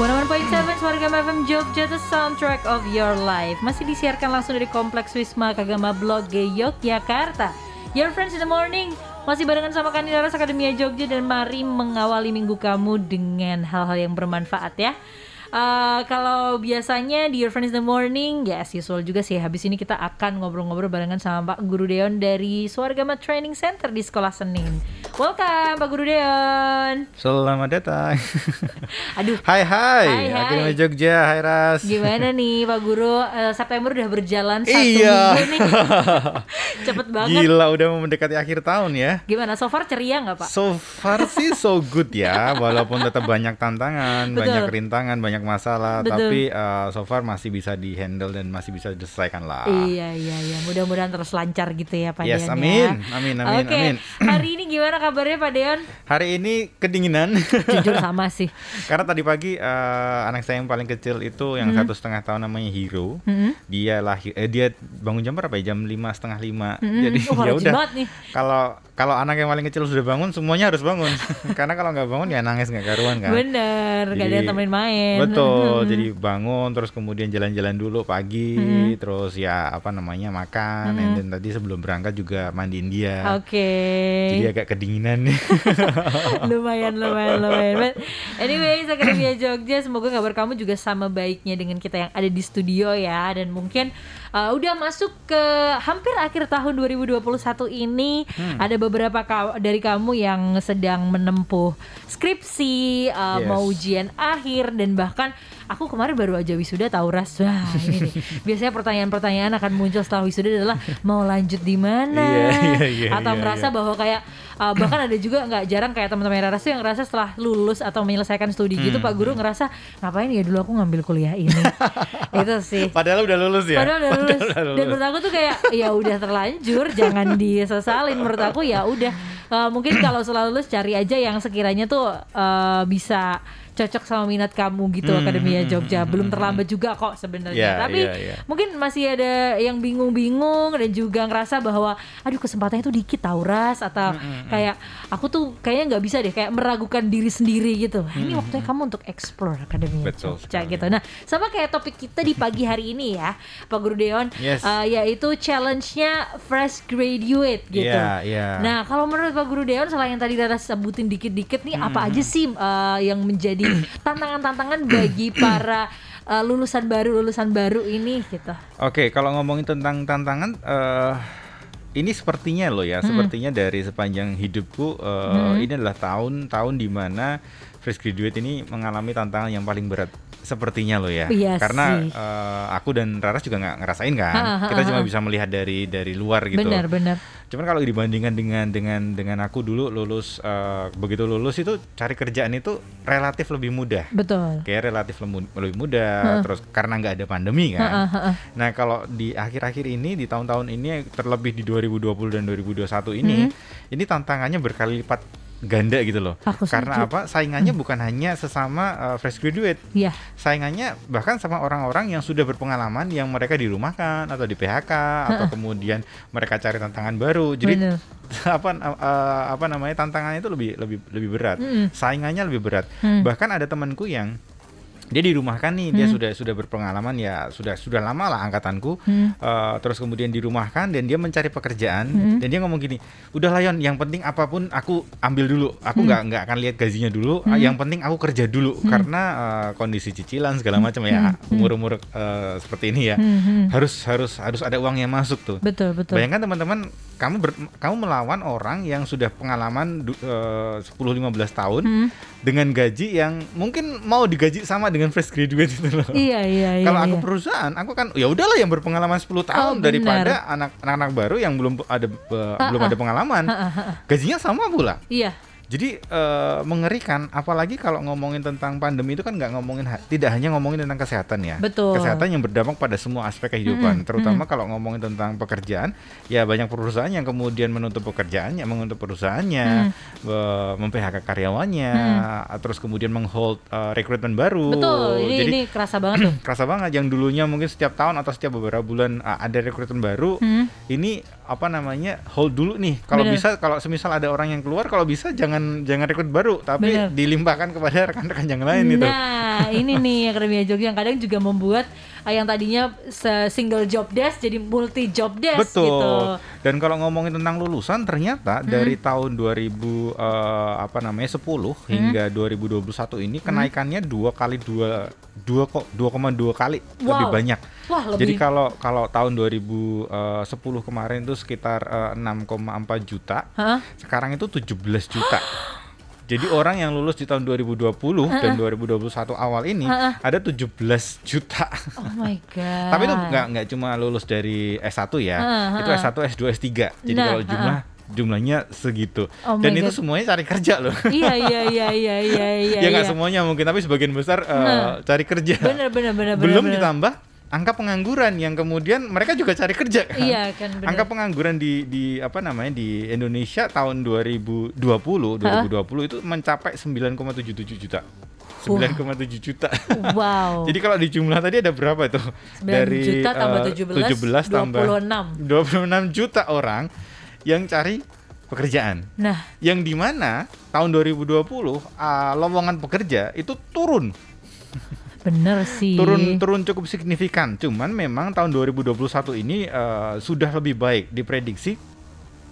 101.7 Warga FM Jogja The Soundtrack of Your Life. Masih disiarkan langsung dari Kompleks Wisma Kagama Blok G Yogyakarta. Your Friends in the Morning Masih barengan sama Kandidaras Akademia Jogja Dan mari mengawali minggu kamu dengan hal-hal yang bermanfaat ya Uh, kalau biasanya di Your Friends in the Morning, ya as usual juga sih. Habis ini kita akan ngobrol-ngobrol barengan sama Pak Guru Deon dari Suargama Training Center di Sekolah Senin. Welcome Pak Guru Deon. Selamat datang. Aduh. Hai hai. Hai, hai. Akademi Jogja, hai Ras. Gimana nih Pak Guru? Uh, September udah berjalan satu Iya. minggu nih. Cepet banget. Gila udah mau mendekati akhir tahun ya. Gimana? So far ceria nggak Pak? So far sih so good ya, walaupun tetap banyak tantangan, Betul. banyak rintangan, banyak masalah, Betul. tapi uh, so far masih bisa dihandle dan masih bisa diselesaikan lah. Iya iya iya. Mudah-mudahan terus lancar gitu ya Pak Yes, Deon amin, ya. amin, amin, Oke. amin. Hari ini gimana kabarnya Pak Deon? Hari ini kedinginan. Jujur sama sih. Karena tadi pagi uh, anak saya yang paling kecil itu yang satu setengah tahun namanya Hero, Hmm. dia lahir, eh, dia bangun jam berapa ya? Jam lima setengah lima. Hmm. Jadi Oh, ya udah. Kalau kalau anak yang paling kecil sudah bangun, semuanya harus bangun. Karena kalau nggak bangun ya nangis nggak karuan kan. Bener, gak ada yang temenin main. Betul, Hmm. jadi bangun terus kemudian jalan-jalan dulu pagi, terus ya apa namanya makan, Hmm. dan tadi sebelum berangkat juga mandiin dia. Oke. Jadi agak kedinginan nih. lumayan lumayan lumayan But anyway Akademia Jogja semoga kabar kamu juga sama baiknya dengan kita yang ada di studio ya dan mungkin uh, udah masuk ke hampir akhir tahun 2021 ini Hmm. ada beberapa ka- dari kamu yang sedang menempuh skripsi uh, Yes. mau ujian akhir dan bahkan aku kemarin baru aja wisuda tahu ras wah ini biasanya pertanyaan-pertanyaan akan muncul setelah wisuda adalah mau lanjut di mana Iya, iya, iya, atau iya, merasa iya. bahwa kayak uh, bahkan ada juga nggak jarang kayak teman-teman Raras tuh yang ngerasa setelah lulus atau menyelesaikan studi gitu Hmm, Pak Guru ngerasa ngapain ya dulu aku ngambil kuliah ini itu sih Padahal udah lulus ya. Padahal udah lulus. udah Dan menurut aku tuh kayak ya udah terlanjur, jangan disesalin. Menurut aku ya udah Uh, mungkin kalau setelah lulus cari aja yang sekiranya tuh uh, bisa cocok sama minat kamu gitu Hmm, Akademia hmm, Jogja. hmm, Belum hmm, terlambat juga kok sebenarnya. Iya, Tapi iya, iya. mungkin masih ada yang bingung-bingung dan juga ngerasa bahwa aduh kesempatannya tuh dikit tau ras atau Hmm, kayak aku tuh kayaknya nggak bisa deh kayak meragukan diri sendiri gitu. Nah, Ini waktunya kamu untuk explore Akademia Hmm, Betul Jogja sekali. gitu. Nah, sama kayak topik kita di pagi hari ini ya, Pak Guru Deon, Yes. uh, yaitu challenge-nya fresh graduate gitu. Iya, iya. Nah, kalau menurut Pak Guru Deon, selain yang tadi Rara sebutin dikit-dikit nih, Hmm. apa aja sih uh, yang menjadi tantangan-tantangan bagi para uh, lulusan baru lulusan baru ini gitu? Oke, kalau ngomongin tentang tantangan, eh ini sepertinya loh Hmm. ya, sepertinya dari sepanjang hidupku eh, ini adalah tahun-tahun di mana fresh graduate ini mengalami tantangan yang paling berat. Sepertinya loh ya, Iya karena sih. eh, aku dan Raras juga nggak ngerasain kan, Ha, ha, kita ha, cuma ha. bisa melihat dari dari luar gitu. Benar, benar. Cuman kalau dibandingkan dengan dengan dengan aku dulu lulus eh, begitu lulus itu cari kerjaan itu relatif lebih mudah Betul. kayak relatif lebih mudah terus karena nggak ada pandemi kan Ha, ha, ha. nah kalau di akhir-akhir ini di tahun-tahun ini terlebih di 2020 dan 2021 ini ini tantangannya berkali lipat ganda gitu loh Aku karena setuju. apa saingannya bukan hanya sesama uh, fresh graduate Iya. saingannya bahkan sama orang-orang yang sudah berpengalaman yang mereka dirumahkan atau di PHK atau kemudian mereka cari tantangan baru jadi Bener. apa uh, apa namanya tantangannya itu lebih lebih lebih berat Mm-mm. saingannya lebih berat Hmm. bahkan ada temanku yang dia dirumahkan nih dia sudah sudah berpengalaman ya sudah sudah lama lah angkatanku. Hmm. Eh, terus kemudian dirumahkan dan dia mencari pekerjaan. Dan dia ngomong gini udah Yon yang penting apa pun aku ambil dulu. Aku nggak nggak akan lihat gajinya dulu. Ah, yang penting aku kerja dulu. Karena eh, kondisi cicilan segala macam ya umur umur seperti ini ya. Hmm, hmm. harus harus harus ada uang yang masuk tuh. Betul, betul. Bayangkan teman-teman, kamu ber- kamu melawan orang yang sudah pengalaman du- eh, 10-15 tahun Hmm. dengan gaji yang mungkin mau digaji sama dengan fresh graduate itu loh. Iya, iya, iya. Kalau aku iya. perusahaan, aku kan ya udahlah yang berpengalaman 10 tahun Oh, daripada anak-anak baru yang belum ada eh, belum ada pengalaman. Gajinya sama pula. Iya. Jadi eh, mengerikan, apalagi kalau ngomongin tentang pandemi itu kan nggak ngomongin ha- tidak hanya ngomongin tentang kesehatan ya. Betul. Kesehatan yang berdampak pada semua aspek kehidupan, Mm-mm, terutama kalau ngomongin tentang pekerjaan, ya banyak perusahaan yang kemudian menutup pekerjaannya, menutup perusahaannya, be- mem-PHK karyawannya, terus kemudian menghold eh, rekrutmen baru. Betul. Ini Jadi ini kerasa banget tuh. kerasa banget yang dulunya mungkin setiap tahun atau setiap beberapa bulan ah, ada rekrutmen baru, Hmm. ini apa namanya hold dulu nih. Kalau bisa kalau semisal ada orang yang keluar kalau bisa jangan jangan rekrut baru tapi Bener. dilimpahkan kepada rekan-rekan yang lain itu. Nah, ini nih Akademia Jogja yang kadang juga membuat yang tadinya single job desk jadi multi job desk Betul. gitu. Dan kalau ngomongin tentang lulusan ternyata dari tahun 2000 eh, apa namanya 10 hingga 2021 ini kenaikannya dua kali dua dua kok 2,2 kali lebih Wow. banyak. Wah, lebih Jadi kalau kalau tahun 2010 kemarin itu sekitar eh, 6,4 juta, Hah? sekarang itu 17 juta. Jadi orang yang lulus di tahun 2020 dan 2021 awal ini Ha-ha. ada 17 juta. Oh my god. Tapi itu nggak nggak cuma lulus dari S1 ya. Ha, Itu ha. S1, S2, S3. Jadi Nah, kalau jumlah jumlahnya segitu. Oh Dan itu God. semuanya cari kerja loh. Iya iya iya iya iya iya. ya nggak iya. semuanya mungkin tapi sebagian besar eh, Nah. cari kerja. Bener bener bener. Belum bener. ditambah angka pengangguran yang kemudian mereka juga cari kerja kan. Iya kan bener. Angka pengangguran di di apa namanya di Indonesia tahun 2020 2020 itu mencapai 9,77 juta. 9,7 juta. Wow. Jadi kalau di jumlah tadi ada berapa itu? 9 juta tambah eh, 17, 17 tambah 26. 26 juta orang yang cari pekerjaan. Nah, Yang di mana tahun 2020 ah, lowongan pekerja itu turun. Bener sih. Turun turun cukup signifikan. Cuman memang tahun 2021 ini eh, sudah lebih baik diprediksi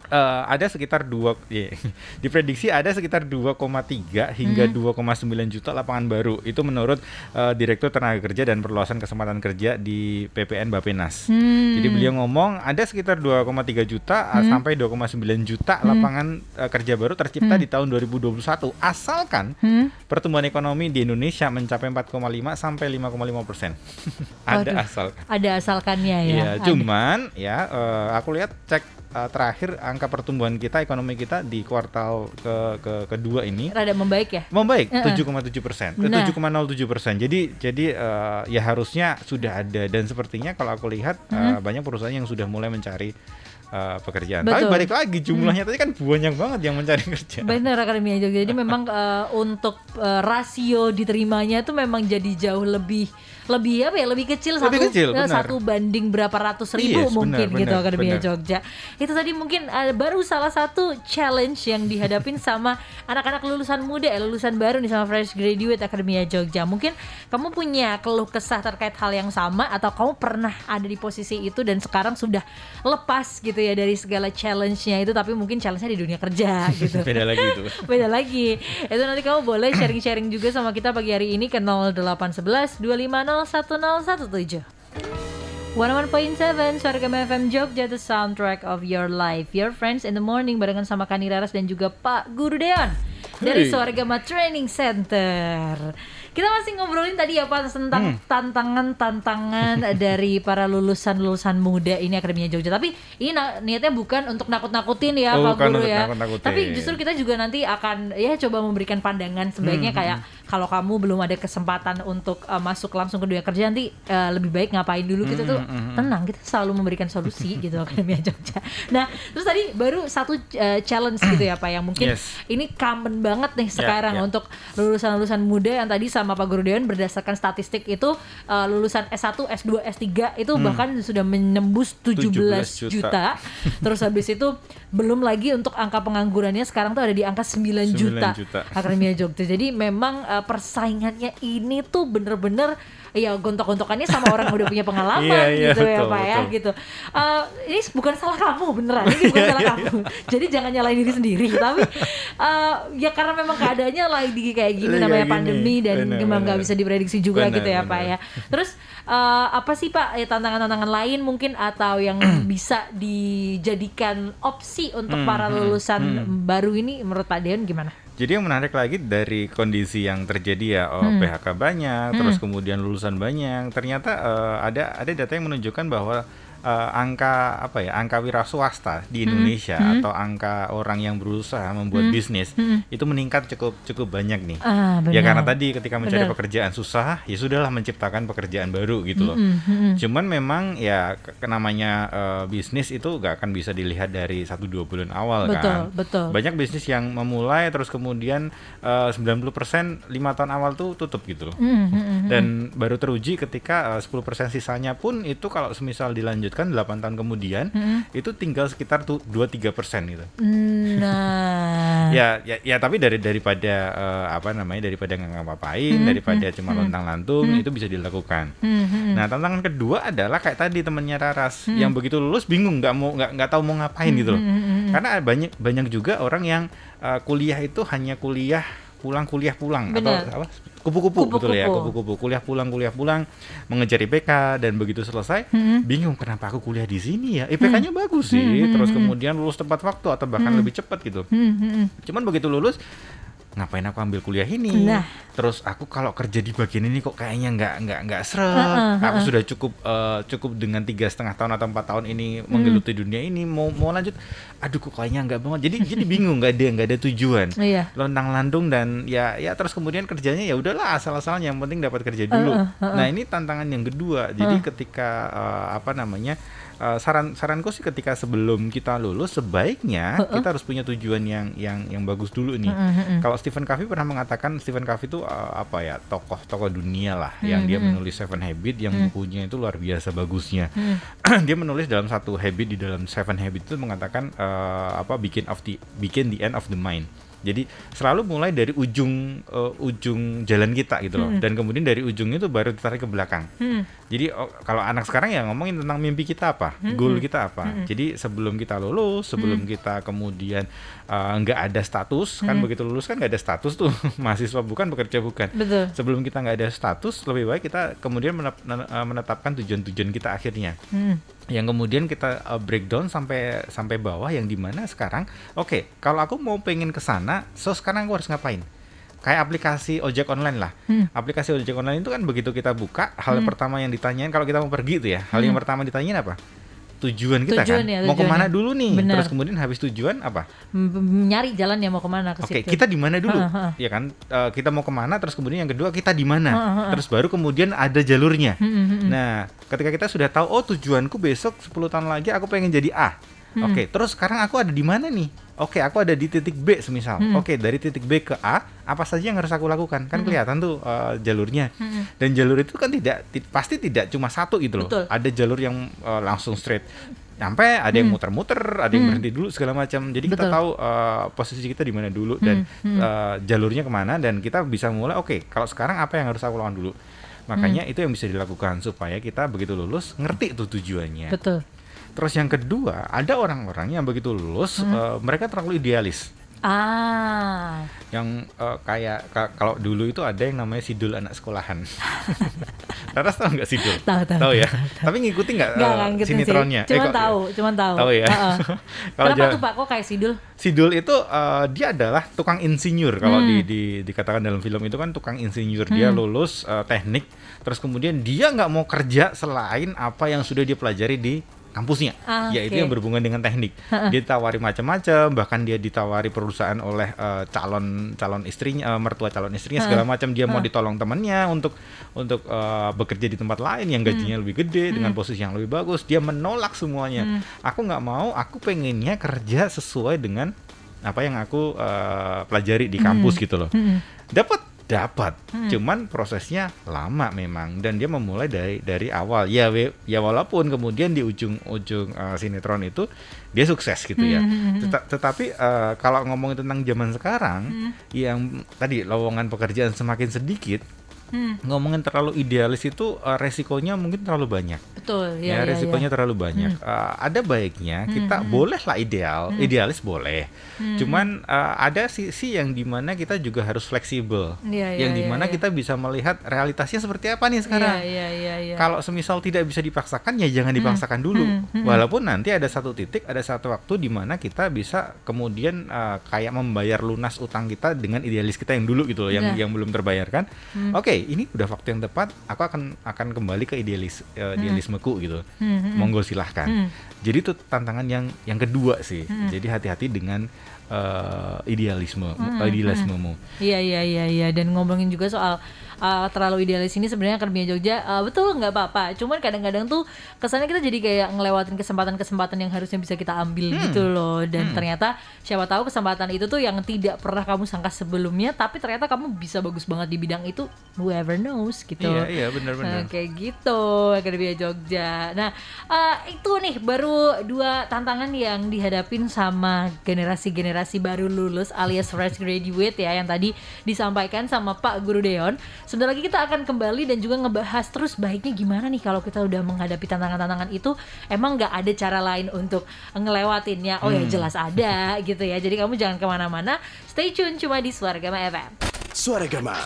eh, ada sekitar dua ya, diprediksi ada sekitar 2,3 hingga Hmm. 2,9 juta lapangan baru. Itu menurut eh, Direktur Tenaga Kerja dan Perluasan Kesempatan Kerja di PPN Bapenas. Hmm. Jadi beliau ngomong ada sekitar 2,3 juta uh, sampai 2,9 juta lapangan uh, kerja baru tercipta di tahun 2021 asalkan Hmm? pertumbuhan ekonomi di Indonesia mencapai 4,5 sampai 5,5 persen. ada Waduh. asal. Ada asalkannya ya. Iya, cuman ya uh, aku lihat cek uh, terakhir angka pertumbuhan kita ekonomi kita di kuartal ke, ke kedua ini rada membaik ya. membaik Heeh. 7,7 persen, Nah. 7,07 persen. Jadi jadi eh, ya harusnya sudah ada dan sepertinya kalau aku lihat eh, banyak perusahaan yang sudah mulai mencari eh, pekerjaan. Tapi Betul. balik lagi jumlahnya tadi kan banyak banget yang mencari kerja. Bener Akademia Jogja. Jadi memang eh, untuk eh, rasio diterimanya itu memang jadi jauh lebih lebih apa ya lebih kecil Lebih satu kecil, benar. satu banding berapa ratus ribu Yes, mungkin benar, gitu benar, Akademia benar. Jogja. Itu tadi mungkin eh, baru salah satu challenge yang dihadapin sama anak-anak lulusan muda, lulusan baru nih sama fresh graduate Akademia Jogja. Mungkin kamu punya keluh kesah terkait hal yang sama atau kamu pernah ada di posisi itu dan sekarang sudah lepas gitu ya dari segala challenge-nya itu tapi mungkin challenge-nya di dunia kerja gitu. Beda lagi itu. Beda lagi. Itu nanti kamu boleh sharing-sharing juga sama kita pagi hari ini ke 0811 250 1017. 101.7 Suara Gama FM Jogja The soundtrack of your life Your friends in the morning Barengan sama Kani Raras dan juga Pak Guru Deon Dari. Suara Gama Training Center Kita masih ngobrolin tadi ya Pak Tentang Hmm. tantangan-tantangan Dari para lulusan-lulusan muda ini Akademia Jogja Tapi ini niatnya bukan untuk nakut-nakutin ya Oh, Pak Guru ya. Tapi justru kita juga nanti akan ya coba memberikan pandangan sebaiknya Hmm, kayak kalau kamu belum ada kesempatan untuk uh, masuk langsung ke dunia kerja nanti uh, lebih baik ngapain dulu gitu tuh Hmm, tenang kita selalu memberikan solusi gitu Akademia Jogja. Nah terus tadi baru satu uh, challenge gitu ya Pak yang mungkin Yes. ini common banget nih sekarang ya. untuk lulusan-lulusan muda yang tadi sama Pak Guru Dewan berdasarkan statistik itu uh, lulusan S1, S2, S3 itu bahkan sudah menembus 17, 17 juta. juta. Terus habis itu belum lagi untuk angka penganggurannya sekarang tuh ada di angka 9, 9 juta. juta. Akademia Jogja. Jadi memang uh, persaingannya ini tuh bener-bener ya gontok-gontokannya sama orang yang udah punya pengalaman Iya, iya, gitu ya betul, Pak ya betul. gitu. Uh, ini bukan salah kamu beneran, ini bukan Iya, salah iya, kamu. Jadi jangan nyalain diri sendiri. Tapi uh, ya karena memang keadaannya lagi kayak gini namanya gini. pandemi dan memang nggak bisa diprediksi juga Benar, gitu ya Pak benar. ya. Terus uh, apa sih Pak ya, tantangan-tantangan lain mungkin atau yang bisa dijadikan opsi untuk Hmm, para lulusan baru ini menurut Pak Deon gimana? Jadi yang menarik lagi dari kondisi yang terjadi ya oh, Hmm. PHK banyak, terus kemudian lulusan banyak, ternyata eh, ada ada data yang menunjukkan bahwa eh, angka apa ya angka wira swasta di Hmm. Indonesia atau angka orang yang berusaha membuat bisnis itu meningkat cukup cukup banyak nih. Ah, Ya karena tadi ketika mencari Benar. pekerjaan susah, ya sudahlah menciptakan pekerjaan baru gitu loh. Mm, mm, mm. Cuman memang ya namanya eh, bisnis itu gak akan bisa dilihat dari satu dua bulan awal Betul, kan. betul. Banyak bisnis yang memulai terus kemudian eh, 90% lima tahun awal tuh tutup gitu loh. Mm, mm, mm. Dan baru teruji ketika eh, 10% sisanya pun itu kalau semisal dilanjutkan melanjutkan 8 tahun kemudian Mm-mm. itu tinggal sekitar tuh 2-3 persen gitu. Nah. Ya, ya, ya tapi dari daripada eh, apa namanya daripada nggak ngapa-ngapain, Hmm, daripada hmm, cuma hmm. lontang-lantung itu bisa dilakukan. Hmm, hmm. Nah tantangan kedua adalah kayak tadi temennya Raras Hmm. yang begitu lulus bingung nggak mau nggak nggak tahu mau ngapain gitu loh. Hmm, hmm, hmm. Karena banyak banyak juga orang yang eh, kuliah itu hanya kuliah pulang kuliah pulang atau Benar. apa kupu-kupu betul ya Kupu-kupu. kuliah pulang kuliah pulang mengejar IPK dan begitu selesai Hmm. bingung kenapa aku kuliah di sini ya IPK-nya bagus sih Hmm, hmm, terus hmm. kemudian lulus tepat waktu atau bahkan Hmm. lebih cepat gitu Hmm, hmm, hmm. cuman begitu lulus ngapain aku ambil kuliah ini Nah. terus aku kalau kerja di bagian ini kok kayaknya nggak nggak nggak seret Heeh, aku heeh. sudah cukup eh, cukup dengan tiga setengah tahun atau empat tahun ini menggeluti dunia ini mau mau lanjut aduh kok kayaknya nggak banget jadi jadi bingung nggak ada nggak ada tujuan Iya. lontang lantung dan ya ya terus kemudian kerjanya ya udahlah asal-asalnya yang penting dapat kerja dulu. Heeh, heeh. Nah ini tantangan yang kedua. Jadi Heeh. ketika eh, apa namanya eh, saran saranku sih ketika sebelum kita lulus sebaiknya Heeh. kita harus punya tujuan yang yang yang bagus dulu nih. Hmm, hmm, hmm. Kalau Stephen Covey pernah mengatakan Stephen Covey itu eh, apa ya tokoh tokoh dunia lah yang Hmm, dia hmm. menulis Seven Habits yang Hmm. bukunya itu luar biasa bagusnya. Hmm. dia menulis dalam satu habit di dalam Seven Habits itu mengatakan eh, apa bikin of the bikin the end of the mind. Jadi selalu mulai dari ujung eh, ujung jalan kita gitu loh Hmm. dan kemudian dari ujung itu baru ditarik ke belakang. Hmm. Jadi oh, kalau anak sekarang ya ngomongin tentang mimpi kita apa, goal kita apa. Mm-mm. Jadi sebelum kita lulus, sebelum kita kemudian eh, nggak ada status, kan Mm. begitu lulus kan nggak ada status tuh mahasiswa bukan bekerja bukan. Betul. Sebelum kita nggak ada status, lebih baik kita kemudian eh, menetapkan tujuan-tujuan kita akhirnya Hmm. Yang kemudian kita uh, breakdown sampai sampai bawah yang di mana sekarang oke kalau aku mau pengen ke sana so sekarang aku harus ngapain kayak aplikasi ojek online lah Hmm. aplikasi ojek online itu kan begitu kita buka hal yang Hmm. pertama yang ditanyain kalau kita mau pergi itu ya hal yang Hmm. pertama ditanyain apa tujuan kita Tujuan kan ya, mau ke mana tujuannya. dulu nih Benar. terus kemudian habis tujuan apa Nyari jalan ya mau ke mana ke Oke, situ. kita di mana dulu? Ha, ha. Ya kan, Eh, kita mau ke mana? Terus kemudian yang kedua kita di mana? Ha, ha, ha. Terus baru kemudian ada jalurnya. Hmm, hmm, hmm. Nah, ketika kita sudah tahu, oh tujuanku besok 10 tahun lagi aku pengen jadi A. Hmm. Oke, terus sekarang aku ada di mana nih? Oke, aku ada di titik B semisal. Hmm. Oke, dari titik B ke A, apa saja yang harus aku lakukan? Kan Hmm. kelihatan tuh eh, jalurnya. Hmm. Dan jalur itu kan tidak ti- pasti tidak cuma satu gitu loh. Betul. Ada jalur yang eh, langsung straight nyampe, ada yang Hmm. muter-muter, ada yang Hmm. berhenti dulu segala macam. Jadi kita Betul. tahu eh, posisi kita di mana dulu dan Hmm, eh, jalurnya ke mana dan kita bisa mulai. Oke, kalau sekarang apa yang harus aku lakukan dulu? Makanya Hmm. itu yang bisa dilakukan supaya kita begitu lulus ngerti tuh tujuannya. Betul. Terus yang kedua, ada orang-orang yang begitu lulus Hmm. eh, mereka terlalu idealis. Ah. Yang eh, kayak ka- kalau dulu itu ada yang namanya sidul anak sekolahan. Laras tahu nggak sidul? Tahu tahu. Tahu ya. Tapi ngikuti nggak Enggak, eh, enggak ngikutin sinetronnya? sih. Cuman kok- tahu, cuman tahu. Tahu ya. Kenapa ja- tuh Pak kok kayak sidul? Sidul itu eh, dia adalah tukang insinyur kalau Hmm. di, di dikatakan dalam film itu kan tukang insinyur dia Hmm. lulus eh, teknik terus kemudian dia nggak mau kerja selain apa yang sudah dia pelajari di kampusnya. Ah, yaitu oke. yang berhubungan dengan teknik. Dia ditawari macam-macam bahkan dia ditawari perusahaan oleh eh, calon calon istrinya eh, mertua calon istrinya segala macam. Dia mau ditolong temannya untuk untuk eh, bekerja di tempat lain yang gajinya lebih gede dengan posisi yang lebih bagus. Dia menolak semuanya. Hmm. aku nggak mau aku pengennya kerja sesuai dengan apa yang aku eh, pelajari di kampus gitu loh. Hmm. dapat dapat Hmm. cuman prosesnya lama memang dan dia memulai dari dari awal ya we- ya walaupun kemudian di ujung ujung eh, sinetron itu dia sukses gitu ya Hmm, hmm, hmm. Teta- tetapi eh, kalau ngomongin tentang zaman sekarang Hmm. yang tadi lowongan pekerjaan semakin sedikit Hmm. ngomongin terlalu idealis itu eh, resikonya mungkin terlalu banyak Betul, ya, ya, ya, resikonya ya. terlalu banyak. Eh, ada baiknya kita bolehlah ideal, idealis boleh. Hmm. Cuman eh, ada sisi yang di mana kita juga harus fleksibel, Iya, iya, yang iya, di mana iya. kita bisa melihat realitasnya seperti apa nih sekarang. Iya, iya, iya, iya. Kalau semisal tidak bisa dipaksakan ya jangan dipaksakan dulu. Hmm, hmm. Walaupun nanti ada satu titik, ada satu waktu di mana kita bisa kemudian eh, kayak membayar lunas utang kita dengan idealis kita yang dulu gitu loh, yang Nah. yang belum terbayarkan. Hmm. Oke, ini udah waktu yang tepat, aku akan akan kembali ke idealis eh, idealismeku gitu. Hmm, hmm. Monggo silahkan. Hmm. Jadi itu tantangan yang yang kedua sih. Hmm. Jadi hati-hati dengan eh, idealisme, Hmm, idealismemu. Iya iya iya iya dan ngomongin juga soal uh, terlalu idealis ini sebenarnya Akademia Jogja uh, betul nggak apa-apa. Cuman kadang-kadang tuh kesannya kita jadi kayak ngelewatin kesempatan-kesempatan yang harusnya bisa kita ambil Hmm. gitu loh. Dan ternyata siapa tahu kesempatan itu tuh yang tidak pernah kamu sangka sebelumnya, tapi ternyata kamu bisa bagus banget di bidang itu. Whoever knows gitu. Iya, iya benar-benar. Oke gitu Akademia Jogja. Nah eh, itu nih baru dua tantangan yang dihadapin sama generasi-generasi baru lulus alias fresh graduate ya yang tadi disampaikan sama Pak Guru Deon. Sebentar lagi kita akan kembali dan juga ngebahas terus baiknya gimana nih kalau kita udah menghadapi tantangan-tantangan itu emang nggak ada cara lain untuk ngelewatinnya. Oh ya jelas ada gitu ya. Jadi kamu jangan ke mana-mana. Stay tune cuma di Suara Gama FM. Suara Gama.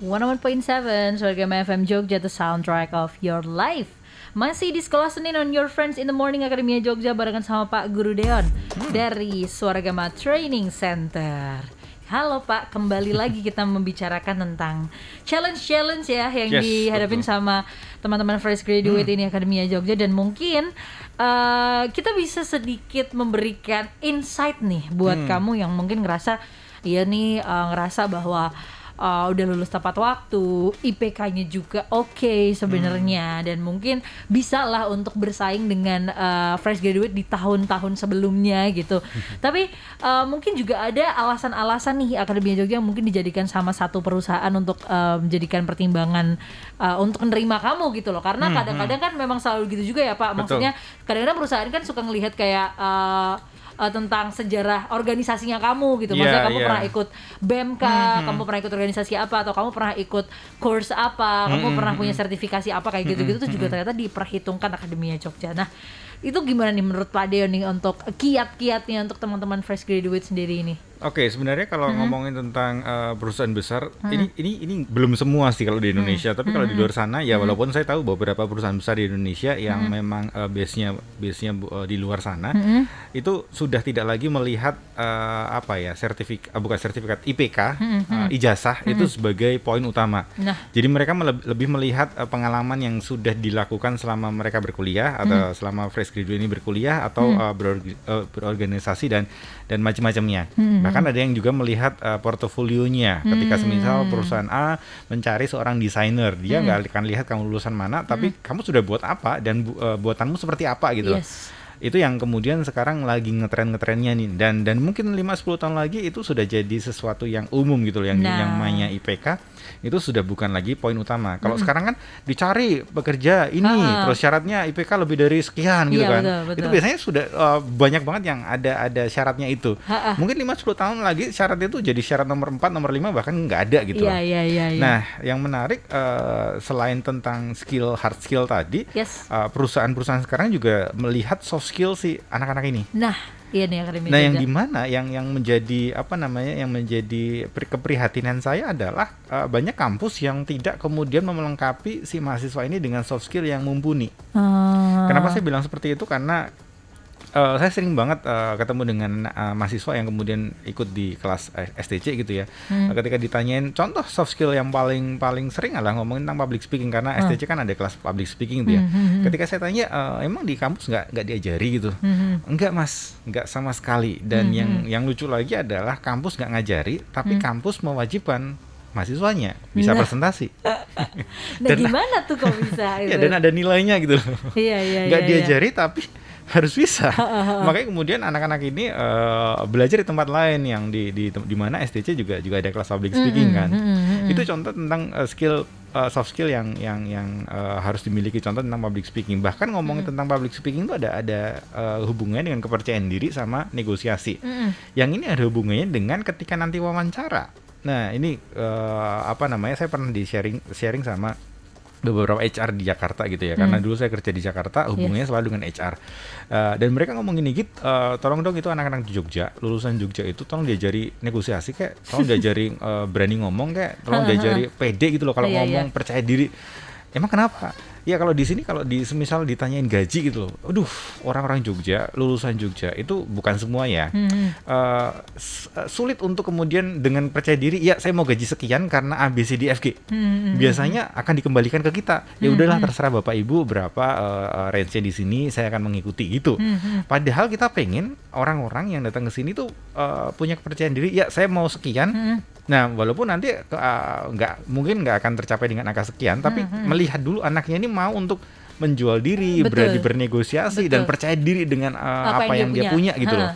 101.7 Suargama FM Jogja The soundtrack of your life Masih di Sekolah Senin on Your Friends in the Morning Akademia Jogja Barengan sama Pak Guru Deon Dari Suargama Training Center Halo Pak, kembali lagi kita membicarakan tentang challenge-challenge ya yang Yes, dihadapin betul. sama teman-teman fresh graduate ini Akademia Jogja. Dan mungkin eh, kita bisa sedikit memberikan insight nih buat kamu yang mungkin ngerasa iya nih eh, ngerasa bahwa eh, udah lulus tepat waktu, IPK-nya juga oke sebenarnya dan mungkin bisa lah untuk bersaing dengan eh, fresh graduate di tahun-tahun sebelumnya gitu. Tapi eh, mungkin juga ada alasan-alasan nih Akademia Jogja yang mungkin dijadikan sama satu perusahaan untuk eh, menjadikan pertimbangan eh, untuk menerima kamu gitu loh. Karena kadang-kadang kan memang selalu gitu juga ya Pak. Maksudnya kadang-kadang perusahaan kan suka ngelihat kayak eh, eh, tentang sejarah organisasinya kamu gitu. Maksudnya Iya, kamu iya. pernah ikut BEM kah, kamu pernah ikut organisasi apa atau kamu pernah ikut course apa, kamu pernah punya sertifikasi apa kayak gitu-gitu tuh juga ternyata diperhitungkan Akademia Jogja. Nah, itu gimana nih menurut Pak Deo nih untuk kiat-kiatnya untuk teman-teman fresh graduate sendiri ini? Oke, sebenarnya kalau ngomongin tentang uh, perusahaan besar, ini ini ini belum semua sih kalau di Indonesia. Tapi kalau di luar sana, ya walaupun saya tahu beberapa perusahaan besar di Indonesia yang memang uh, base-nya base-nya uh, di luar sana, itu sudah tidak lagi melihat uh, apa ya sertifikat, bukan sertifikat IPK, uh, ijazah itu sebagai poin utama. Nah. Jadi mereka lebih melihat uh, pengalaman yang sudah dilakukan selama mereka berkuliah atau selama fresh graduate ini berkuliah atau uh, berorg- uh, berorganisasi dan dan macam-macamnya. Bahkan ada yang juga melihat uh, portofolionya. Ketika semisal perusahaan A mencari seorang desainer, dia nggak akan lihat kamu lulusan mana, tapi kamu sudah buat apa dan bu- uh, buatanmu seperti apa gitu. loh Yes. itu yang kemudian sekarang lagi ngetren-ngetrennya nih dan dan mungkin 5-10 tahun lagi itu sudah jadi sesuatu yang umum gitu loh yang Nah. yang namanya IPK itu sudah bukan lagi poin utama kalau sekarang kan dicari pekerja ini Ha-ha. terus syaratnya IPK lebih dari sekian gitu Iya, kan betul, betul. itu biasanya sudah uh, banyak banget yang ada ada syaratnya itu Ha-ha. mungkin 5-10 tahun lagi syarat itu jadi syarat nomor 4 nomor 5 bahkan nggak ada gitu Iya, iya, iya, iya. Nah, yang menarik eh, selain tentang skill hard skill tadi, Yes. eh, perusahaan-perusahaan sekarang juga melihat soft skill si anak-anak ini. Nah, iya nih Akademia Nah, yang di mana yang yang menjadi apa namanya yang menjadi pri- keprihatinan saya adalah eh, banyak kampus yang tidak kemudian melengkapi si mahasiswa ini dengan soft skill yang mumpuni. Ah. Kenapa saya bilang seperti itu? Karena eh, saya sering banget eh, ketemu dengan eh, mahasiswa yang kemudian ikut di kelas STC gitu ya. Hmm. Ketika ditanyain contoh soft skill yang paling paling sering adalah ngomongin tentang public speaking karena Hmm. STC kan ada kelas public speaking gitu ya. Ketika saya tanya eh, emang di kampus nggak nggak diajari gitu? Hmm. Enggak mas, enggak sama sekali. Dan yang yang lucu lagi adalah kampus nggak ngajari, tapi kampus mewajibkan mahasiswanya bisa Hmm. Nah. presentasi. Nah, dan- gimana tuh kok bisa? Ya gitu? dan ada nilainya gitu loh. Iya, iya, nggak iya, iya. diajari tapi harus bisa. Makanya kemudian anak-anak ini eh, belajar di tempat lain yang di di di mana STC juga juga ada kelas public speaking kan. Itu contoh tentang eh, skill eh, soft skill yang yang yang eh, harus dimiliki contoh tentang public speaking. Bahkan ngomongin tentang public speaking itu ada ada eh, hubungannya dengan kepercayaan diri sama negosiasi. Mm-mm. Yang ini ada hubungannya dengan ketika nanti wawancara. Nah, ini eh, apa namanya? Saya pernah di sharing sharing sama beberapa HR di Jakarta gitu ya. Karena dulu saya kerja di Jakarta, hubungannya selalu dengan HR. Eh, dan mereka ngomong gini, "Git, eh, tolong dong itu anak-anak di Jogja, lulusan Jogja itu tolong diajari negosiasi kayak, tolong diajari eh, berani ngomong kayak, tolong diajari pede gitu loh kalau Iya, iya. ngomong percaya diri." Emang kenapa? Ya kalau di sini kalau di semisal ditanyain gaji gitu loh. Aduh, orang-orang Jogja, lulusan Jogja itu bukan semua ya. Hmm. Eh, sulit untuk kemudian dengan percaya diri, ya saya mau gaji sekian karena A B C D F G. Hmm. Biasanya akan dikembalikan ke kita. Ya udahlah terserah Bapak Ibu berapa eh, range-nya di sini, saya akan mengikuti gitu. Hmm. Padahal kita pengen orang-orang yang datang ke sini tuh eh, punya kepercayaan diri, ya saya mau sekian. Hmm. Nah, walaupun nanti uh, nggak mungkin nggak akan tercapai dengan angka sekian, tapi Hmm, hmm. melihat dulu anaknya ini mau untuk menjual diri, Betul. berani bernegosiasi dan Betul. percaya diri dengan uh, apa, yang, dia punya, gitu loh.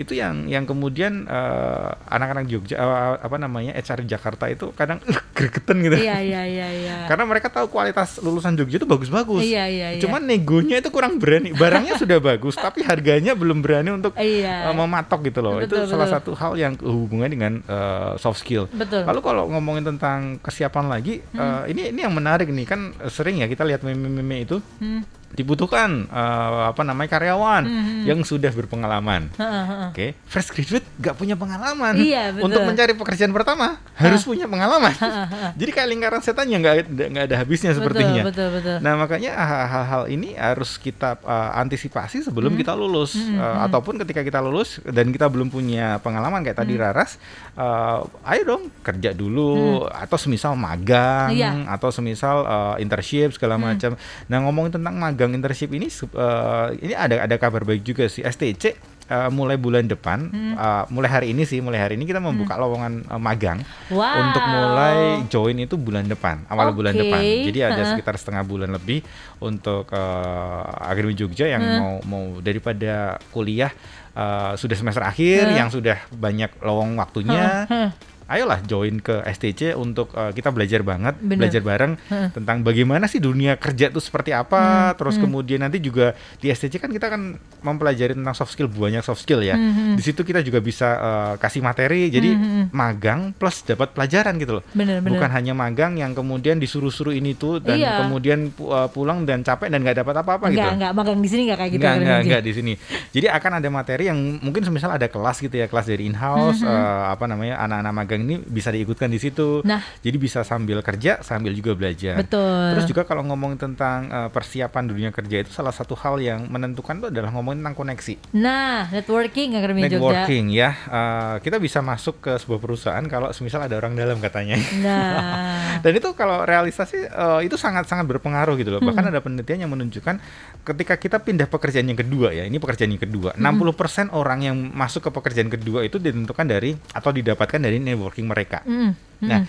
Itu yang yang kemudian uh, anak-anak Jogja uh, apa namanya HR Jakarta itu kadang uh, gregetan gitu. Iya iya iya iya. Karena mereka tahu kualitas lulusan Jogja itu bagus-bagus. Iya iya iya. Cuman negonya itu kurang berani. Barangnya sudah bagus, tapi harganya belum berani untuk Iya. uh, mematok gitu loh. Betul, itu salah betul. satu hal yang hubungannya dengan uh, soft skill. Betul. Lalu kalau ngomongin tentang kesiapan lagi, uh, ini ini yang menarik nih kan sering ya kita lihat meme-meme itu Hmm. Dibutuhkan uh, apa namanya karyawan Hmm. yang sudah berpengalaman. Oke, fresh graduate nggak punya pengalaman. Iya, betul. Untuk mencari pekerjaan pertama harus punya pengalaman. Jadi kayak lingkaran setan yang nggak nggak ada habisnya sepertinya. Betul betul betul. Nah makanya hal-hal ini harus kita uh, antisipasi sebelum Hmm. kita lulus Uh, ataupun ketika kita lulus dan kita belum punya pengalaman kayak Hmm. tadi Raras, uh, ayo dong kerja dulu atau semisal magang Hmm. Iya. Hmm. atau semisal uh, internship segala macam. Nah ngomongin tentang magang internship ini, uh, ini ada ada kabar baik juga sih STC. uh, mulai bulan depan, Hmm. uh, mulai hari ini sih, mulai hari ini kita membuka lowongan uh, magang Wow. untuk mulai join itu bulan depan, awal bulan Oke. depan. Jadi ada sekitar setengah bulan lebih untuk uh, Akademi Jogja yang mau mau daripada kuliah uh, sudah semester akhir, Huh? yang sudah banyak lowong waktunya. Huh, huh. Ayolah join ke STC untuk uh, kita belajar banget, Bener. belajar bareng Huh. tentang bagaimana sih dunia kerja itu seperti Hmm, apa. Terus kemudian nanti juga di STC kan kita kan mempelajari tentang soft skill banyak soft skill ya. Hmm, hmm. Di situ kita juga bisa uh, kasih materi. Jadi Hmm, hmm. magang plus dapat pelajaran gitu loh. Bener bener. Bukan hanya magang yang kemudian disuruh-suruh ini tuh dan Iya. kemudian uh, pulang dan capek dan nggak dapat apa-apa gitu. Enggak enggak magang di sini enggak kayak gitu. Enggak, enggak, enggak di sini. Jadi akan ada materi yang mungkin semisal ada kelas gitu ya, kelas dari in-house, Mhm. eh, apa namanya, anak-anak magang ini bisa diikutkan di situ. Nah. Jadi bisa sambil kerja, sambil juga belajar. Betul. Terus juga kalau ngomongin tentang eh, persiapan dunia kerja itu salah satu hal yang menentukan itu adalah ngomongin tentang koneksi. Nah, networking Akademi Jogja. Networking ya. Eh, kita bisa masuk ke sebuah perusahaan kalau semisal ada orang dalam katanya. Nah. Dan itu kalau realisasi eh, itu sangat-sangat berpengaruh gitu loh. Bahkan Hmm. ada penelitian yang menunjukkan ketika kita pindah pekerjaan yang kedua ya, ini pekerjaan yang kedua, Hmm. 60% orang yang masuk ke pekerjaan kedua itu ditentukan dari atau didapatkan dari networking mereka. Mm, Nah, mm.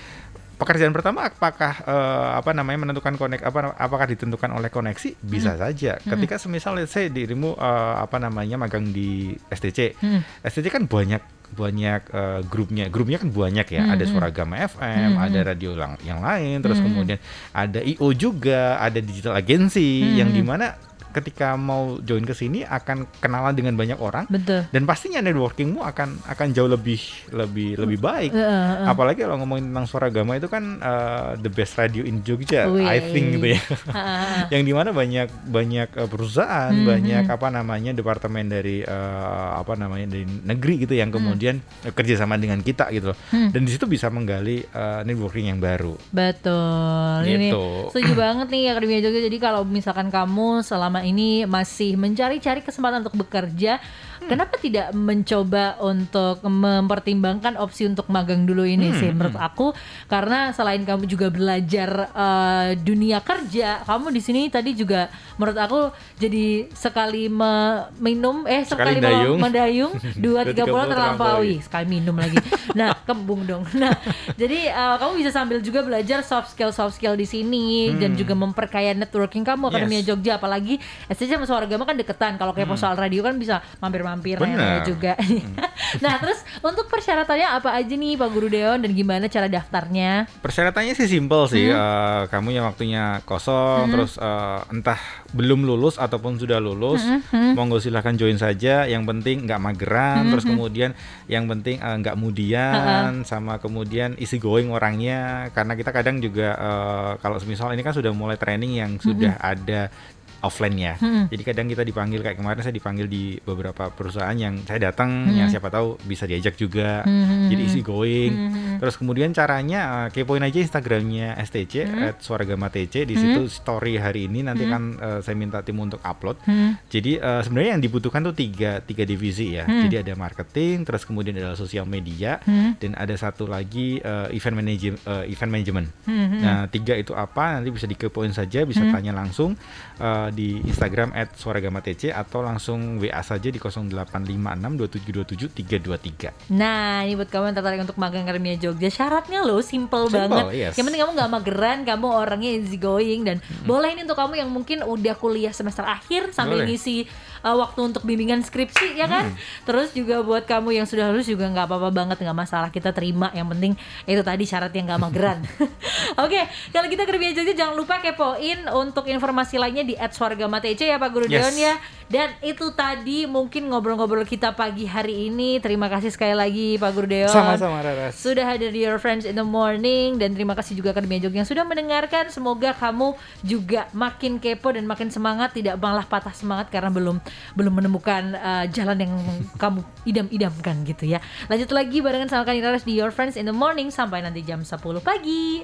pekerjaan pertama apakah eh, apa namanya menentukan konek apa apakah ditentukan oleh koneksi? Bisa saja. Ketika semisal let's say dirimu eh, apa namanya magang di STC. Hmm. STC kan banyak banyak eh, grupnya. Grupnya kan banyak ya. Hmm, Ada hmm. Suara Gama FM, Hmm, ada radio lang- yang lain, terus Hmm, hmm. kemudian ada IO juga, ada digital agency Hmm, yang hmm. di mana ketika mau join ke sini akan kenalan dengan banyak orang Betul. dan pastinya networkingmu akan akan jauh lebih lebih lebih baik. Eh, eh, eh. Apalagi kalau ngomongin tentang suara gama itu kan uh, the best radio in Jogja, Wih. I think gitu ya. Ha, ha. yang di mana banyak banyak uh, perusahaan, Hmm, banyak hmm. apa namanya departemen dari uh, apa namanya dari negeri gitu yang kemudian uh, kerjasama dengan kita gitu loh. Hmm. Dan di situ bisa menggali uh, networking yang baru. Betul. Ini Gitu. setuju banget nih Akademi Jogja. Jadi kalau misalkan kamu selama ini masih mencari-cari kesempatan untuk bekerja, Hmm. kenapa tidak mencoba untuk mempertimbangkan opsi untuk magang dulu ini Hmm, sih menurut aku karena selain kamu juga belajar eh, dunia kerja, kamu di sini tadi juga menurut aku jadi sekali me- minum eh sekali, Sekali dayung. mendayung dua tiga pulau terlampaui sekali minum lagi. Nah, kembung dong. Nah, jadi uh, kamu bisa sambil juga belajar soft skill soft skill di sini dan juga memperkaya networking kamu Akademi Hmm. Yes. Jogja apalagi STC sama Suara Gama kan deketan. Kalau kayak soal radio kan bisa mampir-mampir Bener. nanya juga. nah, terus untuk persyaratannya apa aja nih Pak Guru Deon dan gimana cara daftarnya? Persyaratannya sih simpel sih. Hmm. Eh, kamu yang waktunya kosong, terus eh, entah belum lulus ataupun sudah lulus, Hmm, monggo silahkan join saja. Yang penting nggak mageran, terus Hmm, kemudian yang penting eh, nggak mudian, sama kemudian isi going orangnya. Karena kita kadang juga eh, kalau misal ini kan sudah mulai training yang sudah ada offline ya. Hmm. Jadi kadang kita dipanggil kayak kemarin saya dipanggil di beberapa perusahaan yang saya datang, yang siapa tahu bisa diajak juga. Hmm. Jadi easy going. Hmm. Terus kemudian caranya uh, kepoin aja Instagramnya STC Hmm. @suaragama_tc di situ story hari ini nanti kan uh, saya minta tim untuk upload. Hmm. Jadi uh, sebenarnya yang dibutuhkan tuh tiga tiga divisi ya. Hmm. Jadi ada marketing, terus kemudian ada sosial media, Hmm. dan ada satu lagi uh, event manage uh, event management. Hmm. Nah tiga itu apa nanti bisa dikepoin saja, bisa tanya langsung. Uh, di Instagram @suaragamatc atau langsung WA saja di 0856 2727 323. Nah, ini buat kamu yang tertarik untuk magang Akademia Jogja, syaratnya lo simple, Simple, banget. yes. Yang penting kamu nggak mageran, kamu orangnya easy going dan boleh ini untuk kamu yang mungkin udah kuliah semester akhir sambil Boleh. ngisi uh, waktu untuk bimbingan skripsi ya kan. Terus juga buat kamu yang sudah lulus juga nggak apa-apa banget, nggak masalah kita terima. Yang penting itu tadi syarat yang nggak mageran. Oke, kalau kita Akademia Jogja jangan lupa kepoin untuk informasi lainnya di @swargamatec ya Pak Guru Yes. Deon ya. Dan itu tadi mungkin ngobrol-ngobrol kita pagi hari ini. Terima kasih sekali lagi Pak Guru Deon. Sama-sama Raras. Sudah hadir di Your Friends in the Morning dan terima kasih juga Akademia Jogja yang sudah mendengarkan. Semoga kamu juga makin kepo dan makin semangat, tidak malah patah semangat karena belum belum menemukan uh, jalan yang kamu idam-idamkan gitu ya. Lanjut lagi barengan sama Kani Raras di Your Friends in the Morning sampai nanti jam 10 pagi.